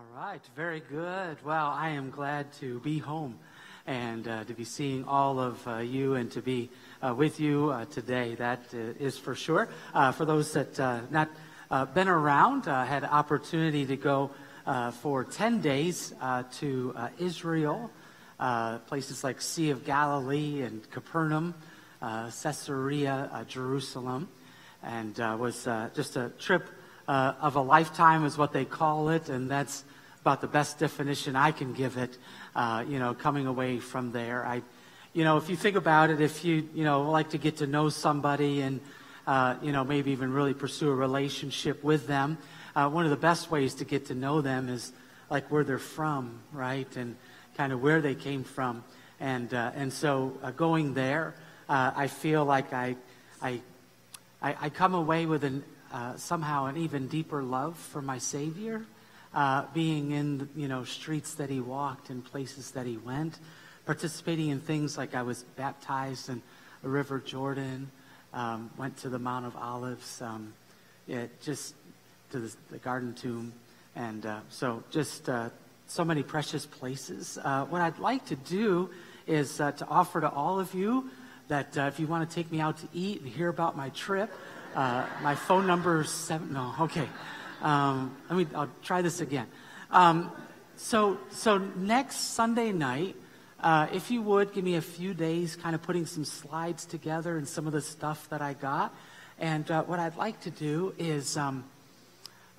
All right, very good. Well, I am glad to be home and uh, to be seeing all of uh, you and to be uh, with you uh, today. That uh, is for sure. Uh, for those that not been around, had opportunity to go for 10 days to Israel, places like Sea of Galilee and Capernaum, Caesarea, Jerusalem, and was just a trip uh, of a lifetime is what they call it, and that's about the best definition I can give it. Uh, you know, coming away from there, I, you know, if you think about it, if you you know like to get to know somebody and uh, you know maybe even really pursue a relationship with them, uh, one of the best ways to get to know them is like where they're from, right, and kind of where they came from, and uh, and so uh, going there, I feel like I, I, I, I come away with an uh, somehow an even deeper love for my Savior, uh, being in you know streets that He walked and places that He went, participating in things like I was baptized in the River Jordan, um, went to the Mount of Olives, um, yeah, just to the, the, Garden Tomb, and uh, so just uh, so many precious places. Uh, what I'd like to do is to offer to all of you that if you want to take me out to eat and hear about my trip. Uh, my phone number is seven. No, okay. Um, let me. I'll try this again. Um, so, so next Sunday night, uh, if you would give me a few days, kind of putting some slides together and some of the stuff that I got. And uh, what I'd like to do is um,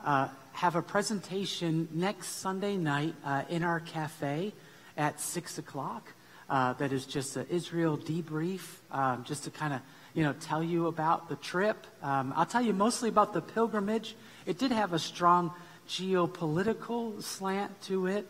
uh, have a presentation next Sunday night uh, in our cafe at six o'clock. That is just an Israel debrief, um, just to kind of you know, tell you about the trip. Um, I'll tell you mostly about the pilgrimage. It did have a strong geopolitical slant to it.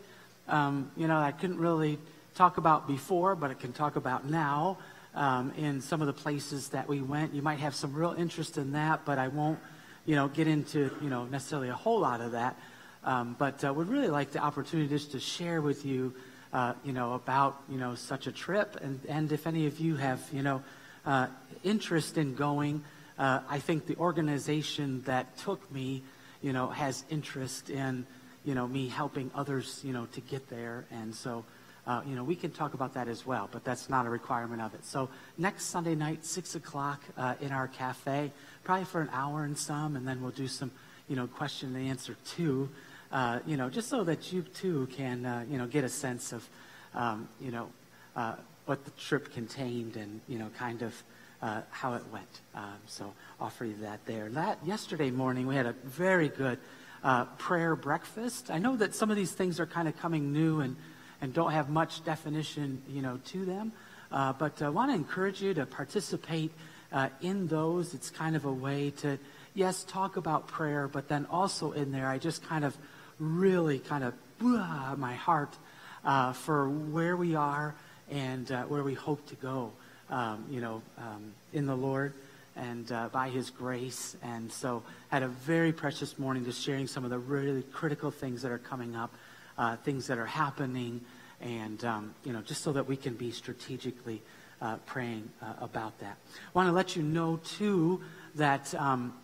Um, you know, I couldn't really talk about before, but I can talk about now um, in some of the places that we went. You might have some real interest in that, but I won't, you know, get into, you know, necessarily a whole lot of that. Um, but uh, would really like the opportunity just to share with you, uh, you know, about, you know, such a trip. And, and if any of you have, you know, uh, interest in going. Uh, I think the organization that took me, you know, has interest in, you know, me helping others, you know, to get there. And so, uh, you know, we can talk about that as well, but that's not a requirement of it. So next Sunday night, 6 o'clock uh, in our cafe, probably for an hour and some, and then we'll do some, you know, question and answer too, uh, you know, just so that you too can, uh, you know, get a sense of, um, you know, uh, what the trip contained and, you know, kind of uh, how it went. Um, so offer you that there. That yesterday morning we had a very good uh, prayer breakfast. I know that some of these things are kind of coming new and, and don't have much definition, you know, to them. Uh, but I want to encourage you to participate uh, in those. It's kind of a way to, yes, talk about prayer, but then also in there, I just kind of really kind of my heart uh, for where we are and uh, where we hope to go um, you know, um, in the Lord and uh, by His grace. And so, had a very precious morning just sharing some of the really critical things that are coming up, uh, things that are happening, and um, you know, just so that we can be strategically uh, praying uh, about that. I want to let you know too that um,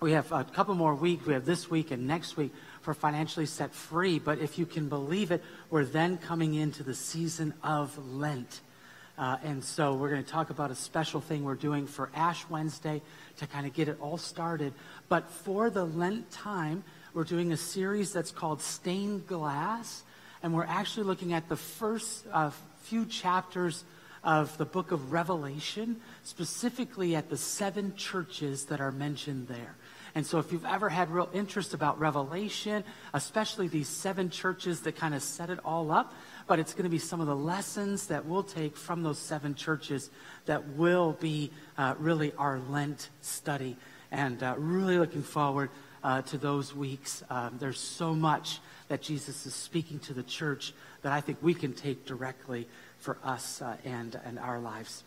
we have a couple more weeks. We have this week and next week for financially set free. But if you can believe it, we're then coming into the season of Lent. Uh, and so we're going to talk about a special thing we're doing for Ash Wednesday to kind of get it all started. But for the Lent time, we're doing a series that's called Stained Glass. And we're actually looking at the first uh, few chapters of the book of Revelation, specifically at the seven churches that are mentioned there. And so, if you've ever had real interest about Revelation, especially these seven churches that kind of set it all up, but it's going to be some of the lessons that we'll take from those seven churches that will be uh, really our Lent study. And uh, really looking forward uh, to those weeks. Um, there's so much that Jesus is speaking to the church that I think we can take directly for us uh, and, and our lives.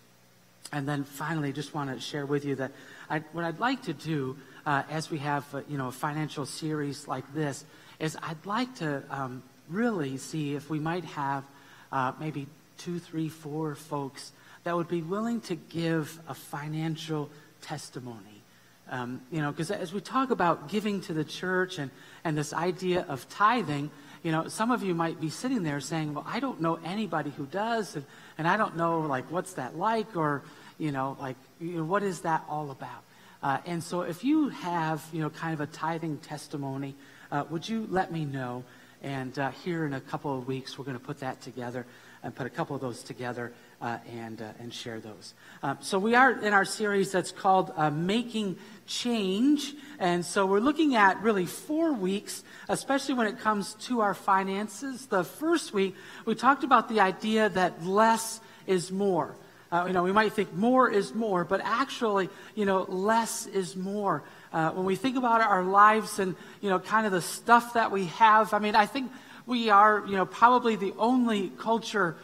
And then finally, just want to share with you that I, what I'd like to do uh, as we have uh, you know a financial series like this is I'd like to um, really see if we might have uh, maybe two, three, four folks that would be willing to give a financial testimony Um, you know, because as we talk about giving to the church and, and this idea of tithing, you know, some of you might be sitting there saying, well, I don't know anybody who does, and, and I don't know, like, what's that like, or, you know, like, you know, what is that all about? Uh, and so if you have, you know, kind of a tithing testimony, uh, would you let me know? And uh, here in a couple of weeks, we're going to put that together and put a couple of those together uh, and, uh, and share those. Um, so we are in our series that's called uh, Making Change. And so we're looking at really four weeks, especially when it comes to our finances. The first week, we talked about the idea that less is more. Uh, you know, we might think more is more, but actually, you know, less is more. Uh, when we think about our lives and, you know, kind of the stuff that we have, I mean, I think we are, you know, probably the only culture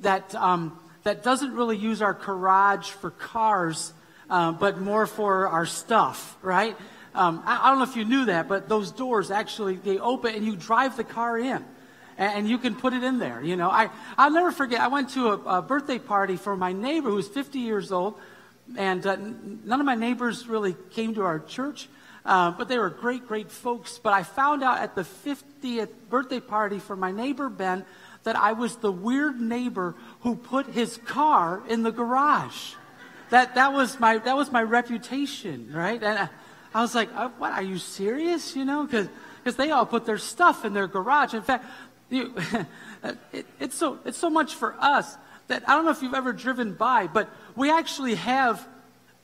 that, um, that doesn't really use our garage for cars, uh, but more for our stuff, right? Um, I, I, don't know if you knew that, but those doors actually, they open and you drive the car in. And, you can put it in there, you know. I, I'll never forget, I went to a, a birthday party for my neighbor who was 50 years old. And uh, none of my neighbors really came to our church. Uh, but they were great, great folks. But I found out at the 50th birthday party for my neighbor Ben that I was the weird neighbor who put his car in the garage. That, that, was, my, that was my reputation, right? And I, I was like, oh, what, are you serious? You know, because they all put their stuff in their garage. In fact, you, uh, it, it's, so, it's so much for us that I don't know if you've ever driven by, but we actually have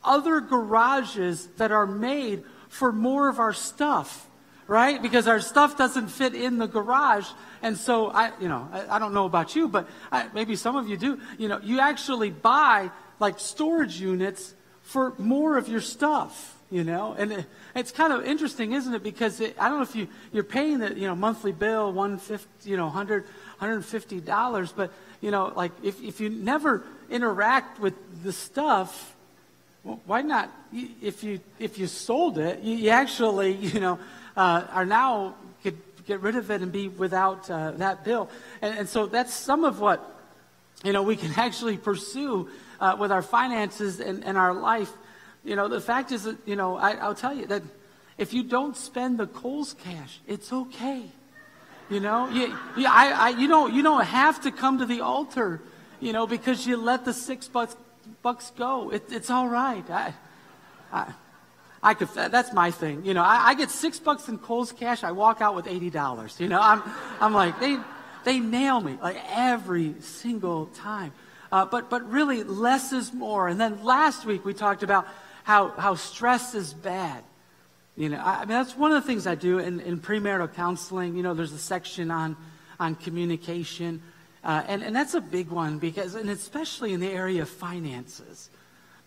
other garages that are made for more of our stuff, right? Because our stuff doesn't fit in the garage. And so I, you know, I, I don't know about you, but I, maybe some of you do. You know, you actually buy like storage units for more of your stuff. You know, and it, it's kind of interesting, isn't it? Because it, I don't know if you you're paying the you know monthly bill one fifty, you know, hundred, hundred and fifty dollars, but you know, like if if you never interact with the stuff, why not? If you if you sold it, you, actually you know uh, are now could get rid of it and be without uh, that bill. And, and, so that's some of what you know we can actually pursue uh, with our finances and, and, our life. You know, the fact is that you know I, I'll tell you that if you don't spend the Kohl's cash, it's okay. You know, you, you, I, I, you don't you don't have to come to the altar, you know, because you let the six bucks bucks go. It, it's all right. I, I, I could, that's my thing. You know, I, I, get six bucks in Kohl's cash. I walk out with eighty dollars. You know, I'm, I'm like they, they nail me like every single time. Uh, but, but really, less is more. And then last week we talked about how, how stress is bad. You know, I, I mean that's one of the things I do in, in premarital counseling. You know, there's a section on on communication. Uh, and, and that's a big one because, and especially in the area of finances,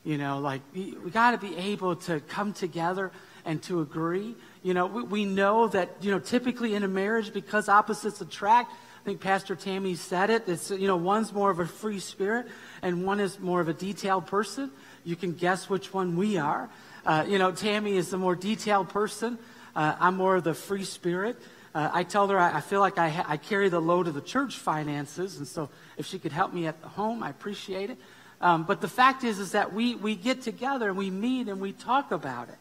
you know, like we, we got to be able to come together and to agree. You know, we, we know that, you know, typically in a marriage, because opposites attract, I think Pastor Tammy said it. It's, you know, one's more of a free spirit and one is more of a detailed person. You can guess which one we are. Uh, you know, Tammy is the more detailed person. Uh, I'm more of the free spirit. Uh, I tell her I, I feel like I, ha- I carry the load of the church finances, and so if she could help me at the home, I appreciate it. Um, but the fact is, is that we, we get together and we meet and we talk about it.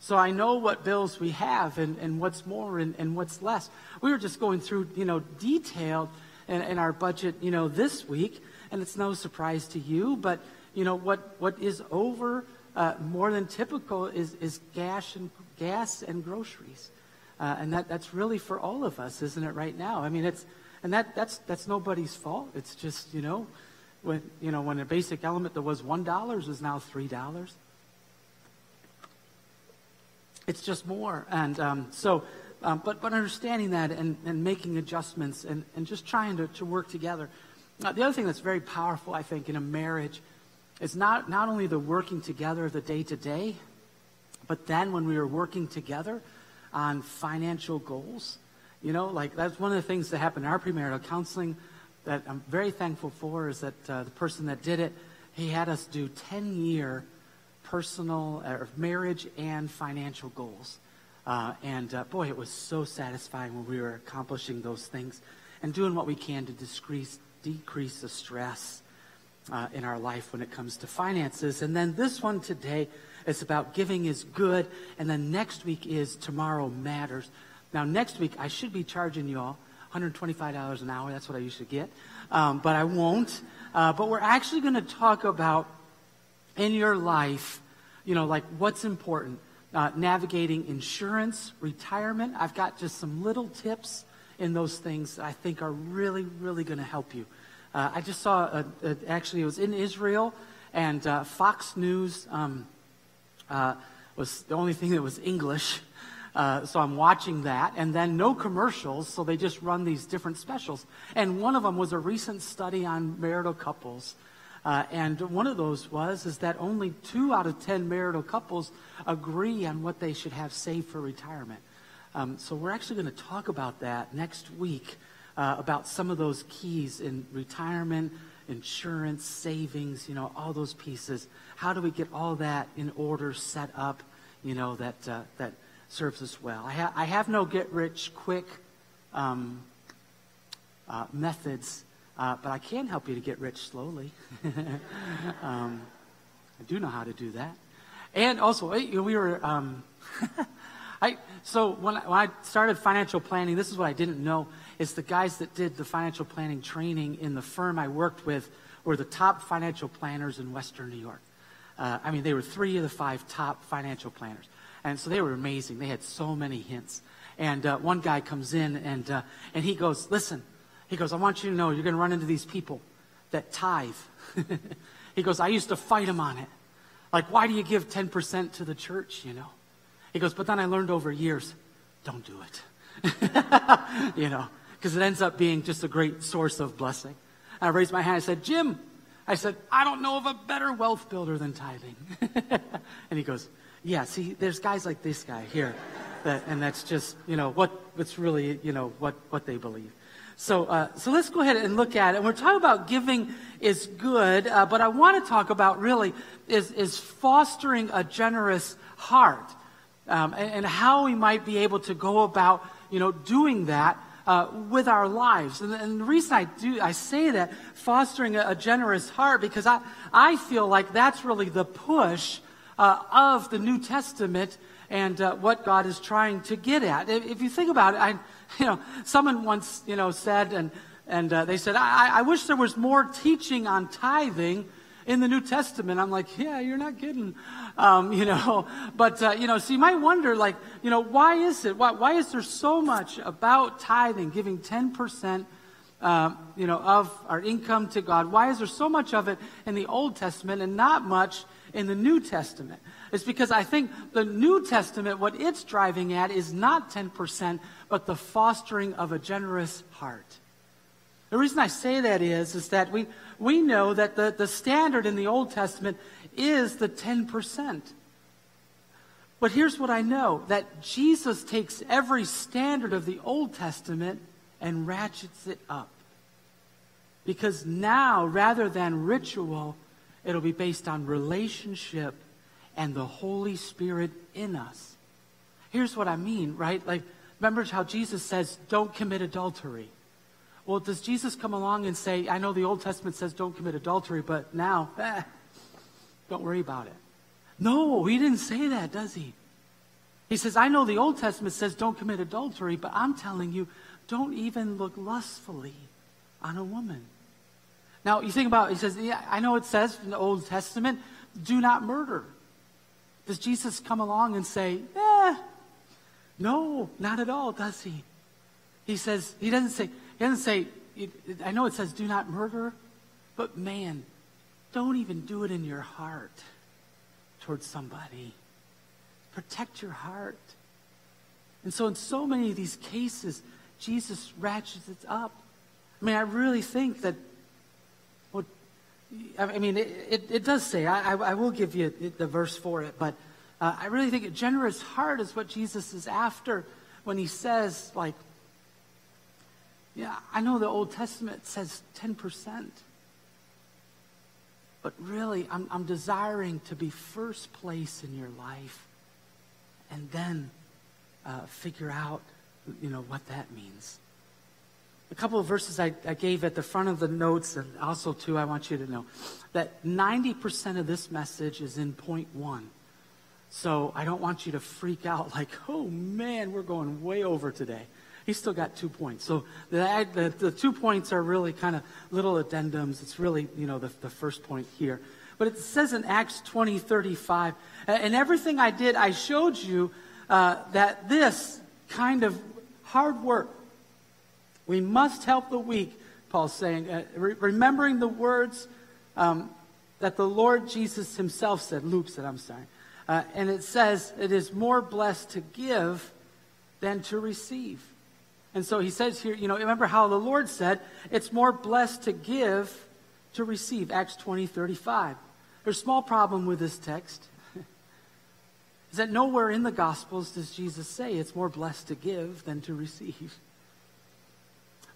So I know what bills we have and, and what's more and, and what's less. We were just going through, you know, detailed in, in our budget, you know, this week, and it's no surprise to you, but, you know, what, what is over uh, more than typical is, is gas and, gas and groceries. Uh, and that, that's really for all of us, isn't it, right now? I mean, it's, and that, that's, that's nobody's fault. It's just, you know, when, you know, when a basic element that was $1 is now $3. It's just more. And um, so, um, but, but understanding that and, and making adjustments and, and just trying to, to work together. Uh, the other thing that's very powerful, I think, in a marriage is not, not only the working together the day to day, but then when we are working together, on financial goals. You know, like that's one of the things that happened in our premarital counseling that I'm very thankful for is that uh, the person that did it, he had us do 10 year personal uh, marriage and financial goals. Uh, and uh, boy, it was so satisfying when we were accomplishing those things and doing what we can to decrease, decrease the stress uh, in our life when it comes to finances. And then this one today, It's about giving is good. And then next week is tomorrow matters. Now, next week, I should be charging you all $125 an hour. That's what I usually get. Um, but I won't. Uh, but we're actually going to talk about in your life, you know, like what's important. Uh, navigating insurance, retirement. I've got just some little tips in those things that I think are really, really going to help you. Uh, I just saw, a, a, actually, it was in Israel, and uh, Fox News um, uh, was the only thing that was English. Uh, so I'm watching that, and then no commercials, so they just run these different specials. And one of them was a recent study on marital couples. Uh, and one of those was is that only two out of ten marital couples agree on what they should have saved for retirement. Um, so we're actually going to talk about that next week uh, about some of those keys in retirement, insurance, savings, you know, all those pieces. How do we get all that in order, set up, you know, that uh, that serves us well? I, ha- I have no get rich quick um, uh, methods, uh, but I can help you to get rich slowly. um, I do know how to do that. And also, we were. Um, I, so when I, when I started financial planning, this is what I didn't know is the guys that did the financial planning training in the firm I worked with were the top financial planners in Western New York. Uh, I mean, they were three of the five top financial planners. And so they were amazing. They had so many hints. And uh, one guy comes in and, uh, and he goes, Listen, he goes, I want you to know you're going to run into these people that tithe. he goes, I used to fight them on it. Like, why do you give 10% to the church, you know? He goes, but then I learned over years, don't do it. you know, because it ends up being just a great source of blessing. And I raised my hand. I said, Jim, I said, I don't know of a better wealth builder than tithing. and he goes, yeah, see, there's guys like this guy here. That, and that's just, you know, what, what's really, you know, what, what they believe. So, uh, so let's go ahead and look at it. And we're talking about giving is good, uh, but I want to talk about really is, is fostering a generous heart um, and, and, how we might be able to go about, you know, doing that uh, with our lives. And, and, the reason I do, I say that, fostering a, a generous heart, because I, I feel like that's really the push uh, of the New Testament and uh, what God is trying to get at. If, if, you think about it, I, you know, someone once, you know, said, and and uh, they said, I, I wish there was more teaching on tithing in the New Testament. I'm like, yeah, you're not kidding. Um, you know, but, uh, you know, so you might wonder, like, you know, why is it? Why, why is there so much about tithing, giving 10%, uh, you know, of our income to God? Why is there so much of it in the Old Testament and not much in the New Testament? It's because I think the New Testament, what it's driving at is not 10%, but the fostering of a generous heart. The reason I say that is, is that we, we know that the, the standard in the Old Testament is the 10%. But here's what I know that Jesus takes every standard of the Old Testament and ratchets it up. Because now, rather than ritual, it'll be based on relationship and the Holy Spirit in us. Here's what I mean, right? Like, remember how Jesus says, don't commit adultery. Well, does Jesus come along and say, I know the Old Testament says don't commit adultery, but now, eh, don't worry about it? No, he didn't say that, does he? He says, I know the Old Testament says don't commit adultery, but I'm telling you, don't even look lustfully on a woman. Now, you think about, he says, yeah, I know it says in the Old Testament, do not murder. Does Jesus come along and say, eh, no, not at all, does he? He says, he doesn't say, he doesn't say, I know it says do not murder, but man, don't even do it in your heart towards somebody. Protect your heart. And so, in so many of these cases, Jesus ratchets it up. I mean, I really think that, well, I mean, it, it, it does say, I, I, I, will give you the verse for it, but uh, I really think a generous heart is what Jesus is after when he says, like, yeah, I know the Old Testament says 10%. But really, I'm, I'm desiring to be first place in your life and then uh, figure out, you know, what that means. A couple of verses I, I gave at the front of the notes, and also, too, I want you to know that 90% of this message is in point one. So I don't want you to freak out like, oh man, we're going way over today. He's still got two points. So the, the, the two points are really kind of little addendums. It's really, you know, the, the first point here. But it says in Acts 20, 35, and everything I did, I showed you uh, that this kind of hard work, we must help the weak, Paul's saying, uh, re- remembering the words um, that the Lord Jesus himself said, Luke said, I'm sorry. Uh, and it says, it is more blessed to give than to receive. And so he says here, you know, remember how the Lord said, it's more blessed to give to receive, Acts 20, 35. There's a small problem with this text. is that nowhere in the Gospels does Jesus say it's more blessed to give than to receive.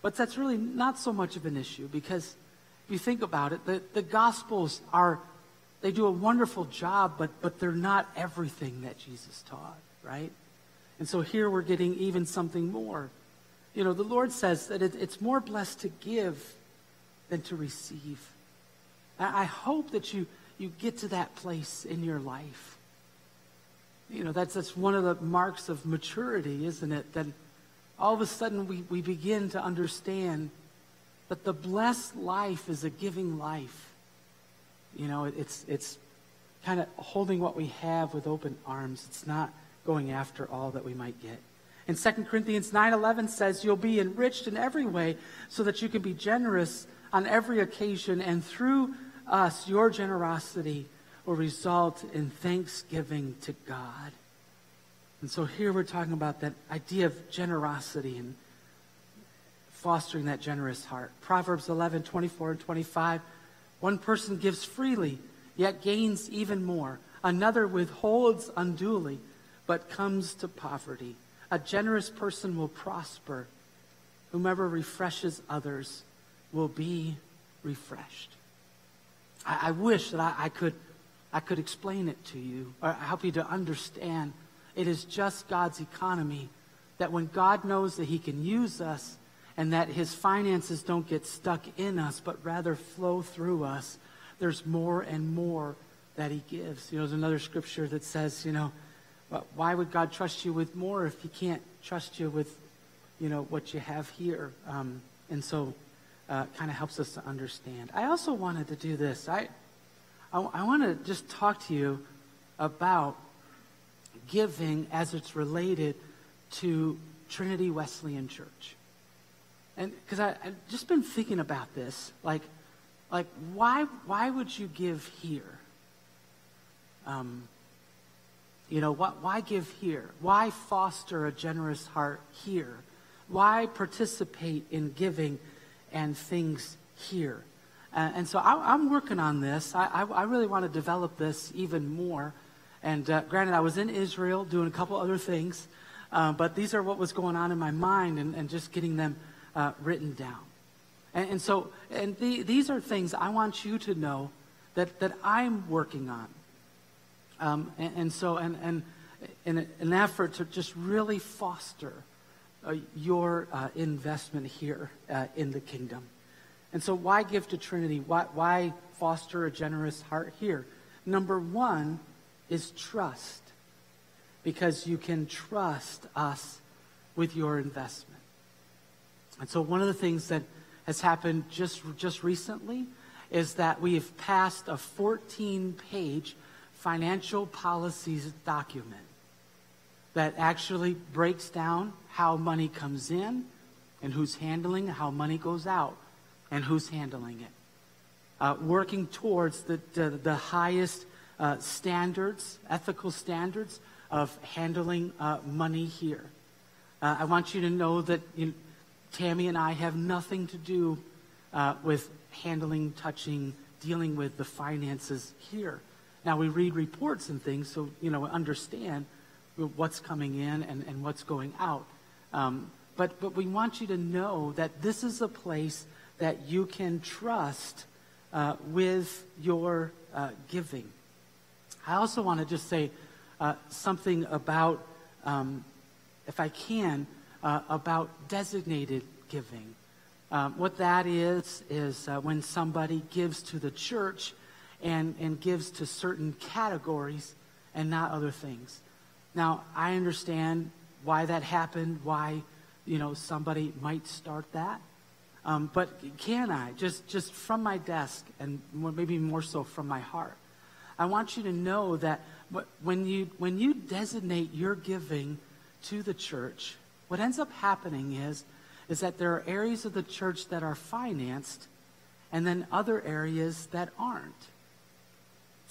But that's really not so much of an issue because if you think about it, the, the Gospels are, they do a wonderful job, but, but they're not everything that Jesus taught, right? And so here we're getting even something more. You know, the Lord says that it, it's more blessed to give than to receive. I, I hope that you you get to that place in your life. You know, that's, that's one of the marks of maturity, isn't it? That all of a sudden we, we begin to understand that the blessed life is a giving life. You know, it's, it's kind of holding what we have with open arms. It's not going after all that we might get. And 2 Corinthians 9:11 says you'll be enriched in every way so that you can be generous on every occasion and through us, your generosity will result in thanksgiving to God. And so here we're talking about that idea of generosity and fostering that generous heart. Proverbs 11, 24 and 25. One person gives freely, yet gains even more. Another withholds unduly, but comes to poverty. A generous person will prosper. Whomever refreshes others will be refreshed. I, I wish that I, I, could, I could explain it to you or help you to understand. It is just God's economy that when God knows that He can use us and that His finances don't get stuck in us, but rather flow through us, there's more and more that He gives. You know, there's another scripture that says, you know, why would God trust you with more if He can't trust you with, you know, what you have here? Um, and so uh, kind of helps us to understand. I also wanted to do this. I, I, I want to just talk to you about giving as it's related to Trinity Wesleyan Church. And because I've just been thinking about this, like, like why, why would you give here? Um, you know, why, why give here? Why foster a generous heart here? Why participate in giving and things here. Uh, and so I, am working on this. I, I, I, really want to develop this even more. And uh, granted, I was in Israel doing a couple other things, uh, but these are what was going on in my mind and, and just getting them uh, written down. And, and so, and the, these are things I want you to know that, that I'm working on. Um, and, and, so, and, and in an effort to just really foster uh, your uh, investment here uh, in the kingdom. And so, why give to Trinity? Why, why foster a generous heart here? Number one is trust, because you can trust us with your investment. And so, one of the things that has happened just, just recently is that we've passed a 14 page financial policies document that actually breaks down how money comes in and who's handling how money goes out and who's handling it. Uh, working towards the, the, the highest uh, standards, ethical standards of handling uh, money here. Uh, I want you to know that you know, Tammy and I have nothing to do uh, with handling, touching, dealing with the finances here. Now, we read reports and things, so, you know, understand what's coming in and, and what's going out. Um, but, but we want you to know that this is a place that you can trust uh, with your uh, giving. I also want to just say uh, something about, um, if I can, uh, about designated giving. Um, what that is, is uh, when somebody gives to the church and, and gives to certain categories and not other things. Now, I understand why that happened, why, you know, somebody might start that. Um, but can I, just, just from my desk, and maybe more so from my heart, I want you to know that when you, when you designate your giving to the church, what ends up happening is, is that there are areas of the church that are financed and then other areas that aren't.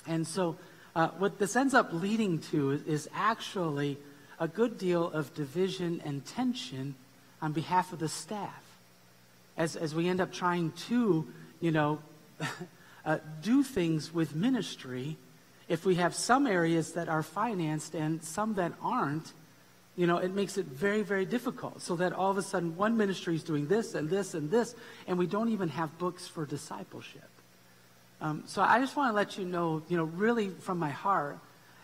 And so uh, what this ends up leading to is, is actually a good deal of division and tension on behalf of the staff as, as we end up trying to, you know, uh, do things with ministry. If we have some areas that are financed and some that aren't, you know, it makes it very, very difficult. So that all of a sudden one ministry is doing this and this and this, and we don't even have books for discipleship. Um, so I just want to let you know, you know, really from my heart,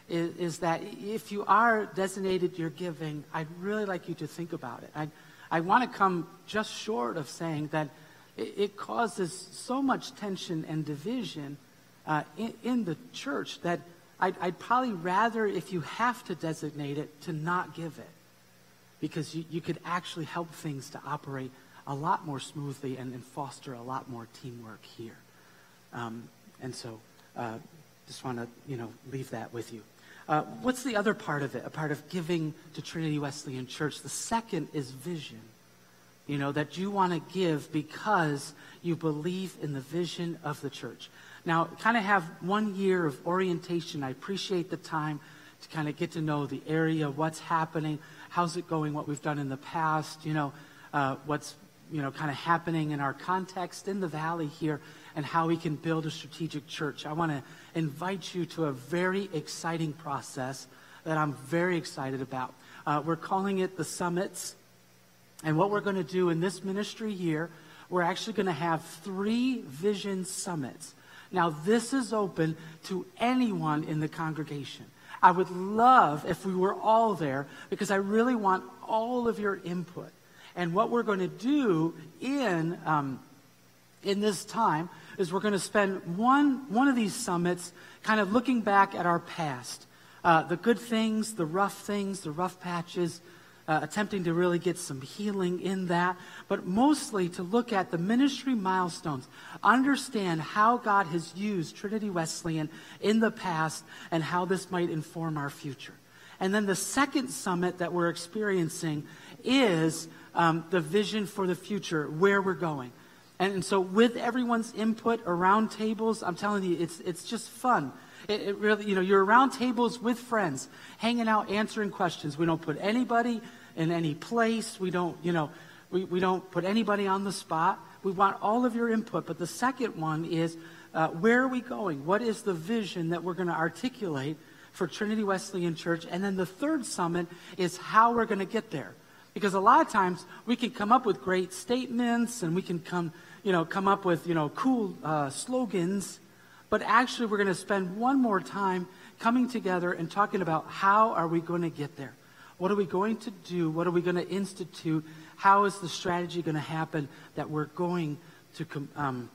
is, is, that if you are designated your giving, I'd really like you to think about it. I, I want to come just short of saying that it, it causes so much tension and division uh, in, in, the church that I'd, I'd, probably rather, if you have to designate it, to not give it. Because you, you could actually help things to operate a lot more smoothly and, and foster a lot more teamwork here. Um, and so, uh, just want to, you know, leave that with you. Uh, what's the other part of it? A part of giving to Trinity Wesleyan Church. The second is vision. You know, that you want to give because you believe in the vision of the church. Now, kind of have one year of orientation. I appreciate the time to kind of get to know the area, what's happening, how's it going, what we've done in the past, you know, uh, what's, you know, kind of happening in our context in the valley here and how we can build a strategic church. I want to invite you to a very exciting process that I'm very excited about. Uh, we're calling it the Summits. And what we're going to do in this ministry here, we're actually going to have three vision summits. Now, this is open to anyone in the congregation. I would love if we were all there because I really want all of your input. And what we're going to do in, um, in this time is we're going to spend one, one of these summits kind of looking back at our past. Uh, the good things, the rough things, the rough patches, uh, attempting to really get some healing in that, but mostly to look at the ministry milestones, understand how God has used Trinity Wesleyan in the past and how this might inform our future. And then the second summit that we're experiencing is um, the vision for the future, where we're going. And, so with everyone's input around tables, I'm telling you, it's, it's just fun. It, it, really, you know, you're around tables with friends, hanging out, answering questions. We don't put anybody in any place. We don't, you know, we, we don't put anybody on the spot. We want all of your input. But the second one is, uh, where are we going? What is the vision that we're going to articulate for Trinity Wesleyan Church? And then the third summit is how we're going to get there. Because a lot of times we can come up with great statements and we can come you know, come up with, you know, cool uh, slogans, but actually we're going to spend one more time coming together and talking about how are we going to get there? What are we going to do? What are we going to institute? How is the strategy going to happen that we're going to um,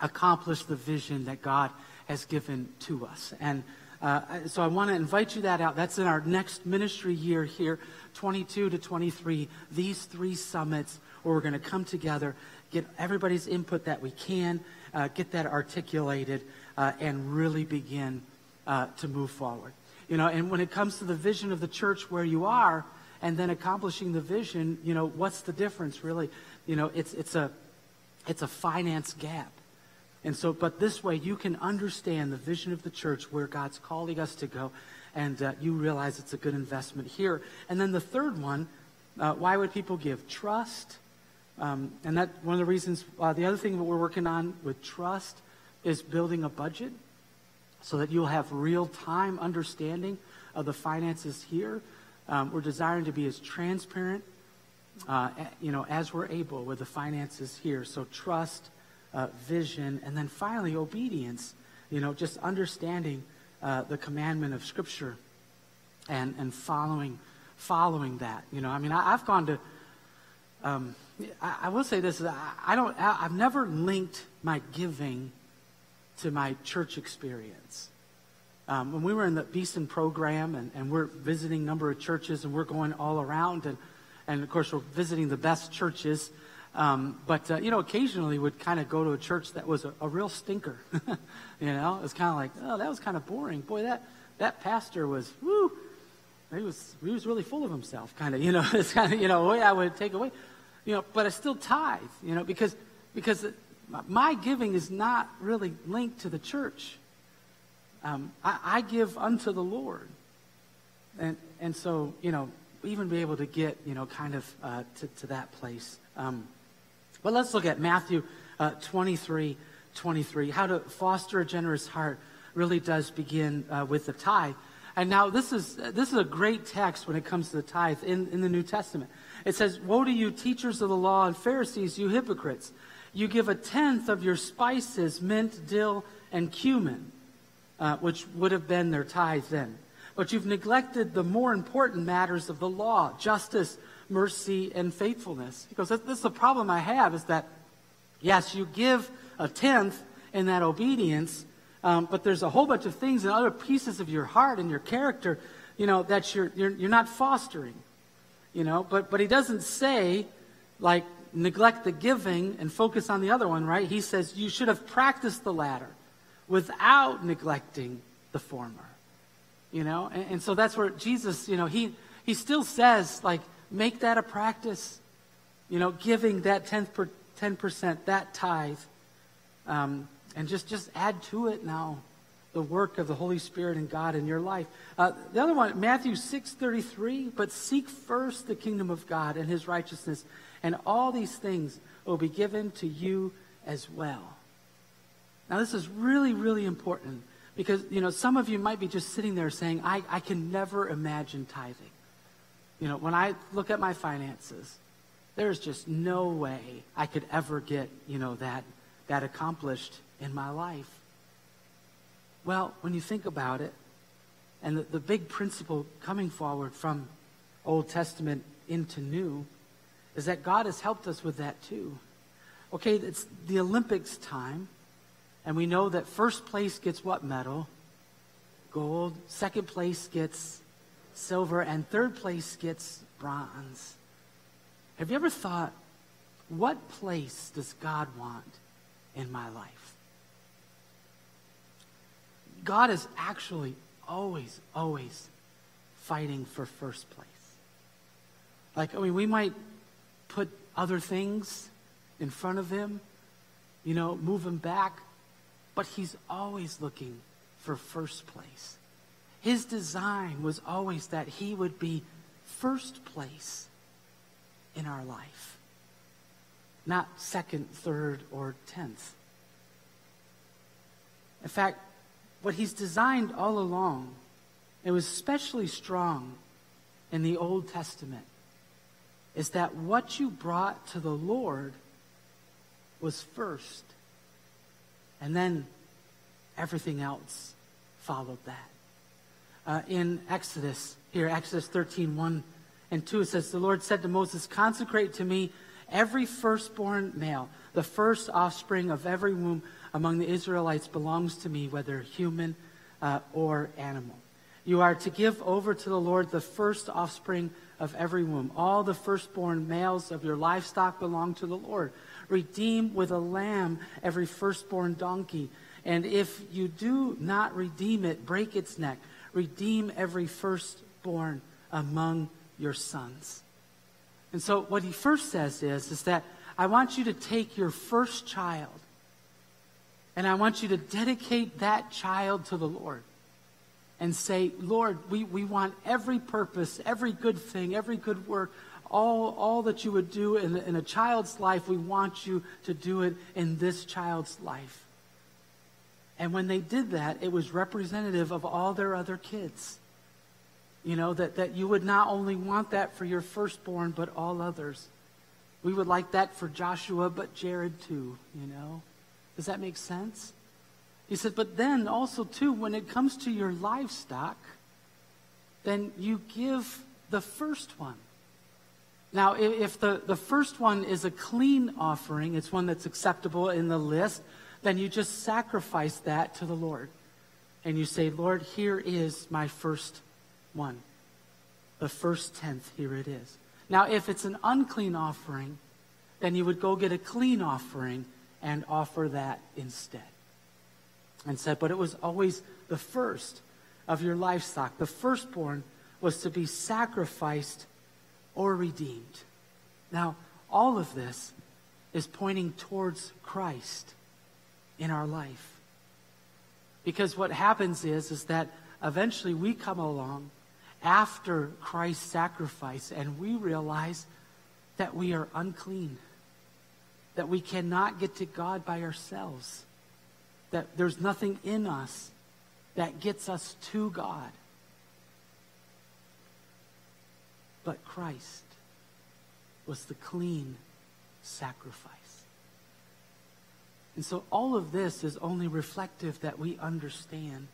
accomplish the vision that God has given to us? And uh, so I want to invite you that out. That's in our next ministry year here, 22 to 23. These three summits where we're going to come together get everybody's input that we can, uh, get that articulated, uh, and really begin uh, to move forward. You know, and when it comes to the vision of the church where you are, and then accomplishing the vision, you know, what's the difference really? You know, it's it's a it's a finance gap. And so, but this way you can understand the vision of the church where God's calling us to go, and uh, you realize it's a good investment here. And then the third one, uh, why would people give? Trust um, and that one of the reasons, uh, the other thing that we're working on with trust is building a budget so that you'll have real time understanding of the finances here. Um, we're desiring to be as transparent, uh, you know, as we're able with the finances here. So trust, uh, vision, and then finally obedience. You know, just understanding uh, the commandment of Scripture and and following following that. You know, I mean, I, have gone to. Um, I, I will say this: I don't. I've never linked my giving to my church experience. um, when we were in the Beeson program and, and we're visiting a number of churches and we're going all around and, and of course we're visiting the best churches. Um, but, uh, you know, occasionally would kind of go to a church that was a, a real stinker. you know, it was kind of like, oh, that was kind of boring. Boy, that, that pastor was, woo, he was, he was really full of himself, kind of, you know, it's kind of, you know, way I would take away. You know, but I still tithe, you know, because, because my giving is not really linked to the church. Um, I, I, give unto the Lord. And, and so, you know, even be able to get, you know, kind of uh, to, to that place. Um, but let's look at Matthew uh, 23, 23. How to foster a generous heart really does begin uh, with the tithe. And now this is, this is a great text when it comes to the tithe in, in the New Testament. It says, Woe to you, teachers of the law and Pharisees, you hypocrites! You give a tenth of your spices, mint, dill, and cumin, uh, which would have been their tithe then. But you've neglected the more important matters of the law justice, mercy, and faithfulness. He goes, This is the problem I have is that, yes, you give a tenth in that obedience, um, but there's a whole bunch of things and other pieces of your heart and your character, you know, that you're, you're, you're not fostering. You know, but, but he doesn't say, like, neglect the giving and focus on the other one, right? He says you should have practiced the latter without neglecting the former. You know, and, and so that's where Jesus, you know, he, he still says, like, make that a practice. You know, giving that 10th per, 10%, that tithe. Um, and just, just add to it now the work of the Holy Spirit and God in your life. Uh, the other one, Matthew 6.33, but seek first the kingdom of God and his righteousness, and all these things will be given to you as well. Now, this is really, really important because, you know, some of you might be just sitting there saying, I, I can never imagine tithing. You know, when I look at my finances, there's just no way I could ever get, you know, that, that accomplished in my life? Well, when you think about it, and the, the big principle coming forward from Old Testament into New is that God has helped us with that too. Okay, it's the Olympics time, and we know that first place gets what medal? Gold. Second place gets silver, and third place gets bronze. Have you ever thought, what place does God want in my life? God is actually always, always fighting for first place. Like, I mean, we might put other things in front of him, you know, move him back, but he's always looking for first place. His design was always that he would be first place in our life, not second, third, or tenth. In fact, what he's designed all along, it was especially strong in the Old Testament, is that what you brought to the Lord was first. And then everything else followed that. Uh, in Exodus, here, Exodus 13, 1 and 2, it says, The Lord said to Moses, Consecrate to me every firstborn male, the first offspring of every womb among the Israelites belongs to me, whether human uh, or animal. You are to give over to the Lord the first offspring of every womb. All the firstborn males of your livestock belong to the Lord. Redeem with a lamb every firstborn donkey. And if you do not redeem it, break its neck. Redeem every firstborn among your sons. And so what he first says is, is that I want you to take your first child and I want you to dedicate that child to the Lord and say, Lord, we, we want every purpose, every good thing, every good work, all, all that you would do in, in a child's life, we want you to do it in this child's life. And when they did that, it was representative of all their other kids. You know, that, that you would not only want that for your firstborn, but all others. We would like that for Joshua, but Jared too, you know. Does that make sense? He said, but then also, too, when it comes to your livestock, then you give the first one. Now, if the, the first one is a clean offering, it's one that's acceptable in the list, then you just sacrifice that to the Lord. and you say, Lord, here is my first one. The first tenth, here it is. Now, if it's an unclean offering, then you would go get a clean offering and offer that instead. And said, but it was always the first of your livestock. The firstborn was to be sacrificed or redeemed. Now, all of this is pointing towards Christ in our life. Because what happens is, is that eventually we come along after Christ's sacrifice and we realize that we are unclean, that we cannot get to God by ourselves, that there's nothing in us that gets us to God. But Christ was the clean sacrifice. And so all of this is only reflective that we understand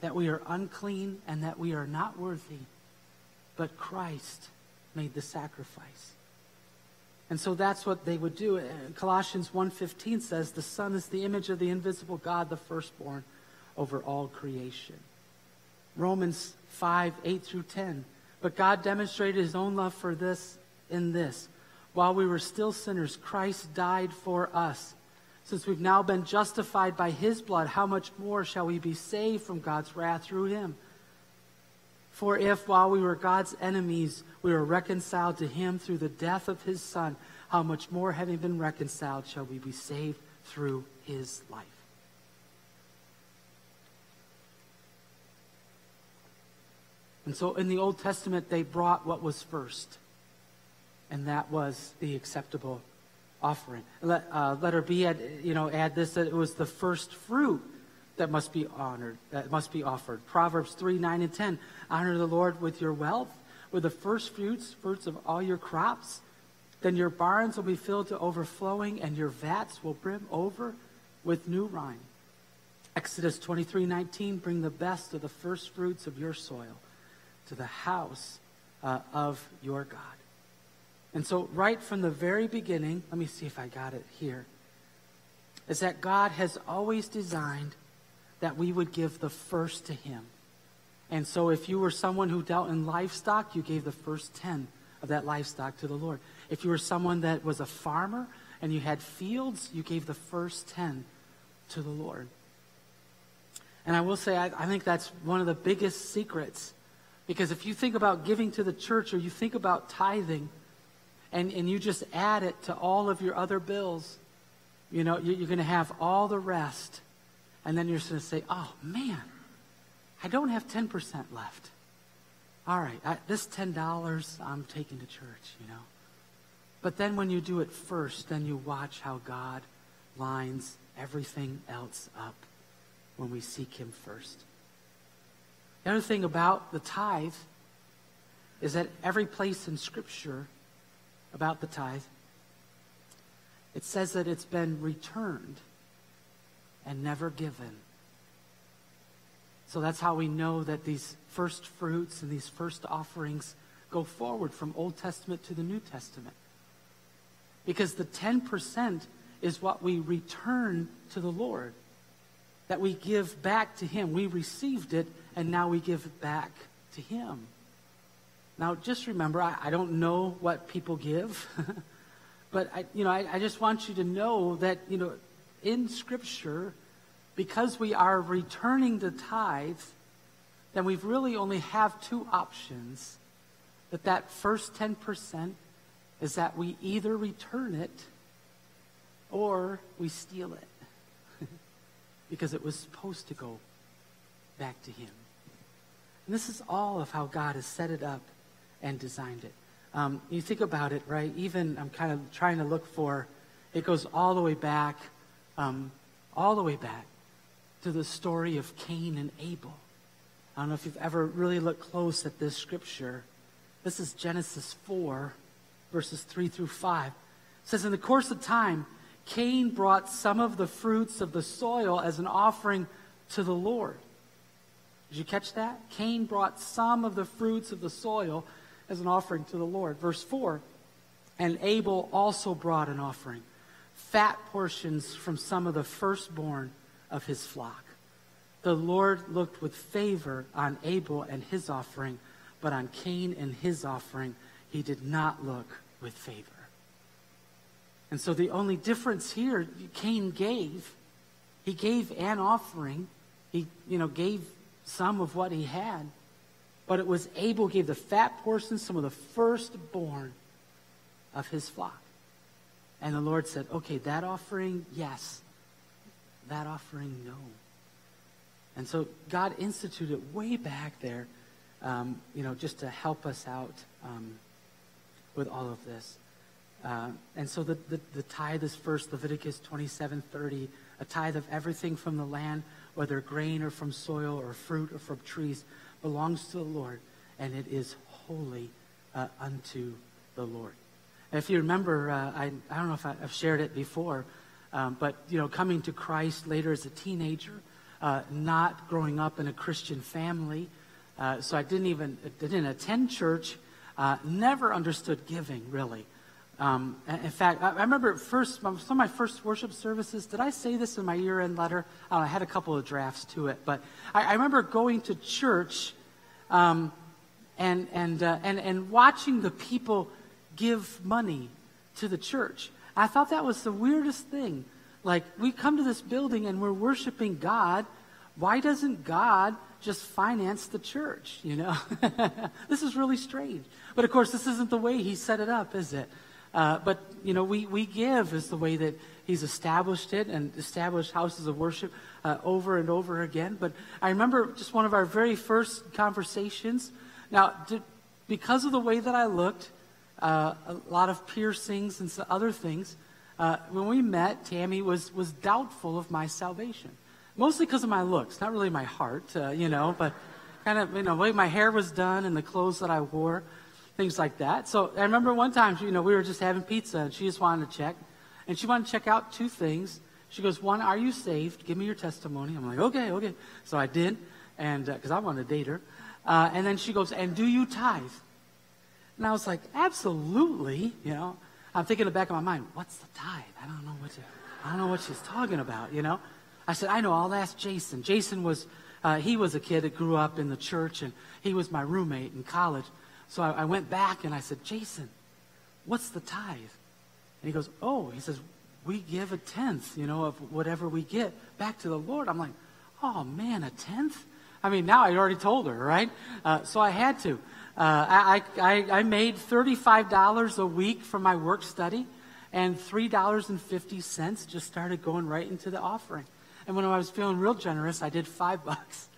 that we are unclean and that we are not worthy, but Christ made the sacrifice. And so that's what they would do. Uh, Colossians 1:15 says the son is the image of the invisible God, the firstborn over all creation. Romans 5, 8 through 10. But God demonstrated his own love for this in this. While we were still sinners, Christ died for us. Since we've now been justified by his blood, how much more shall we be saved from God's wrath through him? For if, while we were God's enemies, we were reconciled to him through the death of his Son, how much more, having been reconciled, shall we be saved through his life? And so in the Old Testament, they brought what was first, and that was the acceptable offering. Let, uh, letter B, add, you know, add this that it was the first fruit that must be honored, that must be offered. Proverbs 3, 9, and 10. Honor the Lord with your wealth, with the first fruits, fruits of all your crops. Then your barns will be filled to overflowing, and your vats will brim over with new wine. Exodus 23, 19. Bring the best of the first fruits of your soil to the house uh, of your God. And so, right from the very beginning, let me see if I got it here, is that God has always designed that we would give the first to Him. And so, if you were someone who dealt in livestock, you gave the first 10 of that livestock to the Lord. If you were someone that was a farmer and you had fields, you gave the first 10 to the Lord. And I will say, I, I think that's one of the biggest secrets. Because if you think about giving to the church or you think about tithing, and, and you just add it to all of your other bills, you know, you're going to have all the rest. And then you're going to say, oh, man, I don't have 10% left. All right, I, this $10 I'm taking to church, you know. But then when you do it first, then you watch how God lines everything else up when we seek Him first. The other thing about the tithe is that every place in Scripture about the tithe, it says that it's been returned and never given. So that's how we know that these first fruits and these first offerings go forward from Old Testament to the New Testament. Because the 10% is what we return to the Lord, that we give back to Him. We received it, and now we give it back to Him. Now, just remember, I, I don't know what people give, but I, you know, I, I just want you to know that you know, in Scripture, because we are returning the tithe, then we really only have two options. That that first ten percent is that we either return it or we steal it because it was supposed to go back to Him. And this is all of how God has set it up and designed it. Um, you think about it, right? Even I'm kind of trying to look for, it goes all the way back, um, all the way back to the story of Cain and Abel. I don't know if you've ever really looked close at this scripture. This is Genesis 4, verses 3 through 5. It says, In the course of time, Cain brought some of the fruits of the soil as an offering to the Lord. Did you catch that? Cain brought some of the fruits of the soil as an offering to the Lord. Verse 4 And Abel also brought an offering, fat portions from some of the firstborn of his flock. the Lord looked with favor on Abel and his offering, but on Cain and his offering, he did not look with favor. And so the only difference here, Cain gave. He gave an offering. He, you know, gave some of what he had. But it was Abel gave the fat portions, some of the firstborn of his flock. And the Lord said, okay, that offering, yes. That offering, no. And so God instituted way back there, um, you know, just to help us out um, with all of this. Uh, and so the, the, the, tithe is first Leviticus 27 30, a tithe of everything from the land, whether grain or from soil or fruit or from trees, belongs to the Lord, and it is holy uh, unto the Lord. And if you remember, uh, I, I don't know if I, have shared it before, um, but you know, coming to Christ later as a teenager, uh, not growing up in a Christian family, uh, so I didn't even didn't attend church, uh, never understood giving really. Um, in fact, I, I, remember first some of my first worship services. Did I say this in my year-end letter? Oh, I had a couple of drafts to it, but I, I remember going to church um, and and uh, and and watching the people give money to the church. I thought that was the weirdest thing. Like we come to this building and we're worshiping God. Why doesn't God just finance the church? You know, this is really strange. But of course, this isn't the way He set it up, is it? Uh, but, you know, we, we give is the way that he's established it and established houses of worship uh, over and over again. But I remember just one of our very first conversations. Now, did, because of the way that I looked, uh, a lot of piercings and other things, uh, when we met, Tammy was, was doubtful of my salvation. Mostly because of my looks, not really my heart, uh, you know, but kind of, you know, the way my hair was done and the clothes that I wore things like that. So I remember one time, you know, we were just having pizza and she just wanted to check. And she wanted to check out two things. She goes, one, are you saved? Give me your testimony. I'm like, okay, okay. So I did, and because uh, I wanted to date her. Uh, and then she goes, and do you tithe? And I was like, absolutely. You know, I'm thinking in the back of my mind, what's the tithe? I don't know what to, I don't know what she's talking about. You know, I said, I know. I'll ask Jason. Jason was, uh, he was a kid that grew up in the church, and he was my roommate in college. So I, I went back and I said, Jason, what's the tithe? And he goes, Oh, he says, we give a tenth, you know, of whatever we get back to the Lord. I'm like, oh man, a tenth? I mean, now I already told her, right? Uh, so I had to. Uh, I, I, I made $35 a week from my work study, and $3.50 just started going right into the offering. And when I was feeling real generous, I did five bucks.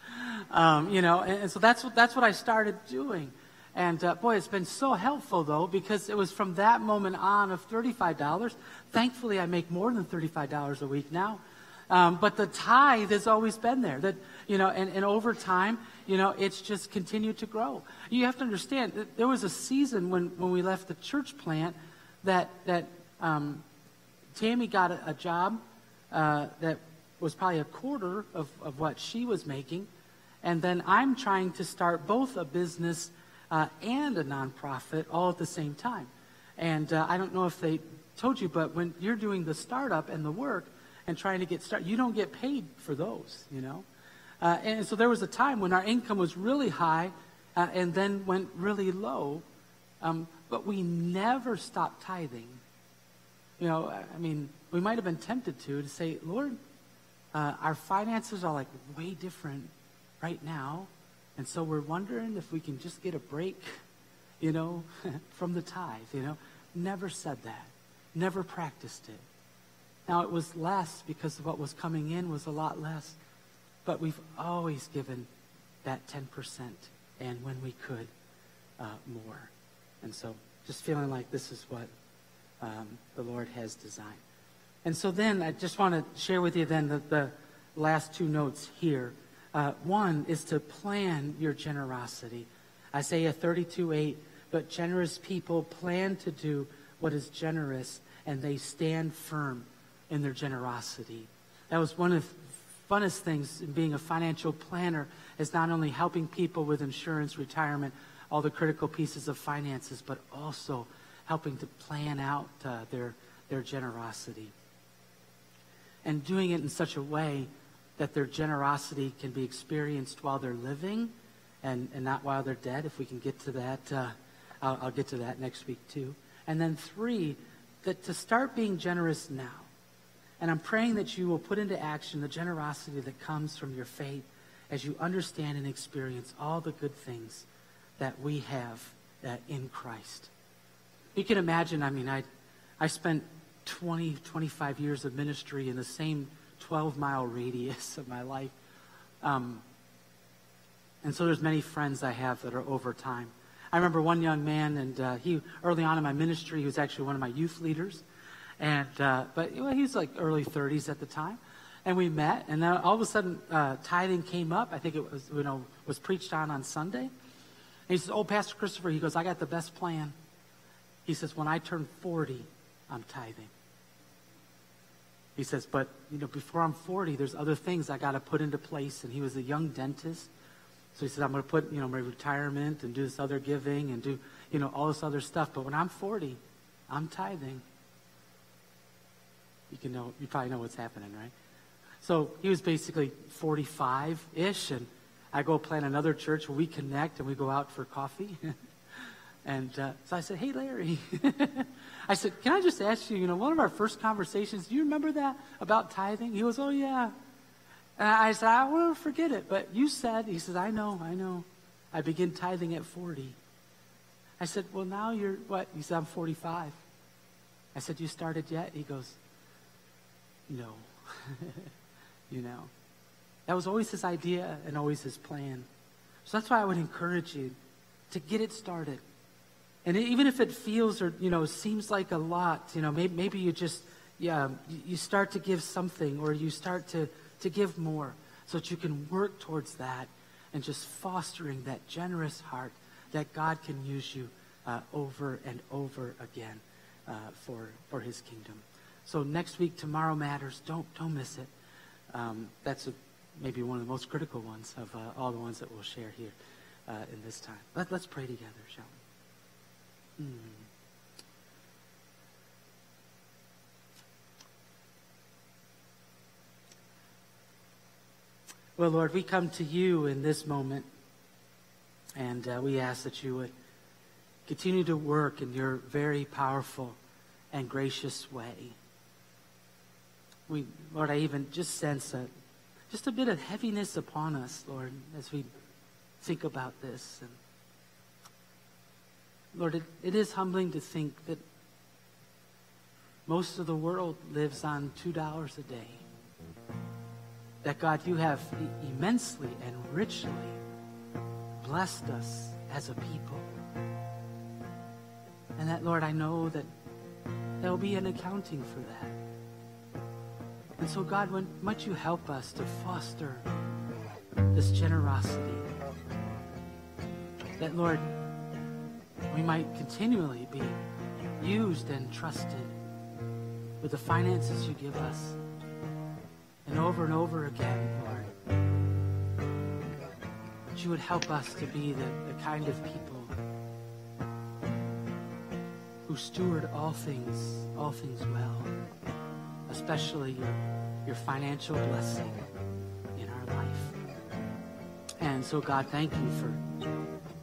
Um, you know, and, and so that's what, that's what I started doing. And uh, boy, it's been so helpful though, because it was from that moment on of $35. Thankfully, I make more than $35 a week now. Um, but the tithe has always been there. That you know, and, and over time, you know, it's just continued to grow. You have to understand that there was a season when, when we left the church plant that that um, Tammy got a, a job uh, that was probably a quarter of, of what she was making, and then I'm trying to start both a business uh, and a nonprofit all at the same time. And uh, I don't know if they told you, but when you're doing the startup and the work and trying to get started, you don't get paid for those, you know? Uh, and so there was a time when our income was really high uh, and then went really low, um, but we never stopped tithing. You know, I mean, we might have been tempted to, to say, Lord, uh, our finances are like way different right now and so we're wondering if we can just get a break, you know, from the tithe, you know. Never said that. Never practiced it. Now it was less because what was coming in was a lot less. But we've always given that 10% and when we could, uh, more. And so just feeling like this is what um, the Lord has designed. And so then I just want to share with you then the, the last two notes here. Uh, one is to plan your generosity. Isaiah 32 8, but generous people plan to do what is generous and they stand firm in their generosity. That was one of the funnest things in being a financial planner is not only helping people with insurance, retirement, all the critical pieces of finances, but also helping to plan out uh, their, their generosity. And doing it in such a way that their generosity can be experienced while they're living and, and not while they're dead. If we can get to that, uh, I'll, I'll get to that next week too. And then three, that to start being generous now. And I'm praying that you will put into action the generosity that comes from your faith as you understand and experience all the good things that we have uh, in Christ. You can imagine, I mean, I, I spent 20, 25 years of ministry in the same 12 mile radius of my life. Um, and so there's many friends I have that are over time. I remember one young man, and uh, he early on in my ministry, he was actually one of my youth leaders, and uh, but know, he was like early 30s at the time, and we met, and then all of a sudden uh, tithing came up. I think it was you know was preached on on Sunday. And he says, "Oh, Pastor Christopher," he goes, "I got the best plan." He says, "When I turn 40, I'm tithing." He says, "But you know, before I'm 40, there's other things I got to put into place." And he was a young dentist so he said, I'm going to put, you know, my retirement and do this other giving and do, you know, all this other stuff. But when I'm 40, I'm tithing. You can know, you probably know what's happening, right? So he was basically 45-ish, and I go plan another church where we connect and we go out for coffee. and uh, so I said, hey, Larry. I said, can I just ask you, you know, one of our first conversations, do you remember that about tithing? He goes, oh, yeah. And I said, I will forget it. But you said, he says, I know, I know. I begin tithing at 40. I said, well, now you're what? He said, I'm 45. I said, you started yet? He goes, no. you know. That was always his idea and always his plan. So that's why I would encourage you to get it started. And even if it feels or, you know, seems like a lot, you know, maybe, maybe you just, yeah, you start to give something or you start to to give more so that you can work towards that and just fostering that generous heart that God can use you uh, over and over again uh, for, for his kingdom. So next week, Tomorrow Matters, don't, don't miss it. Um, that's a, maybe one of the most critical ones of uh, all the ones that we'll share here uh, in this time. Let, us pray together, shall we? Mm. Well, Lord, we come to you in this moment, and uh, we ask that you would continue to work in your very powerful and gracious way. We, Lord, I even just sense a, just a bit of heaviness upon us, Lord, as we think about this. And Lord, it, it is humbling to think that most of the world lives on $2 a day that God, you have immensely and richly blessed us as a people. And that, Lord, I know that there will be an accounting for that. And so, God, when, might you help us to foster this generosity? That, Lord, we might continually be used and trusted with the finances you give us and over and over again, Lord. That you would help us to be the, the kind of people who steward all things, all things well, especially your, your financial blessing in our life. And so, God, thank you for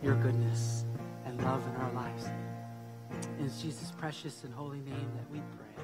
your goodness love in our lives. In Jesus' precious and holy name that we pray.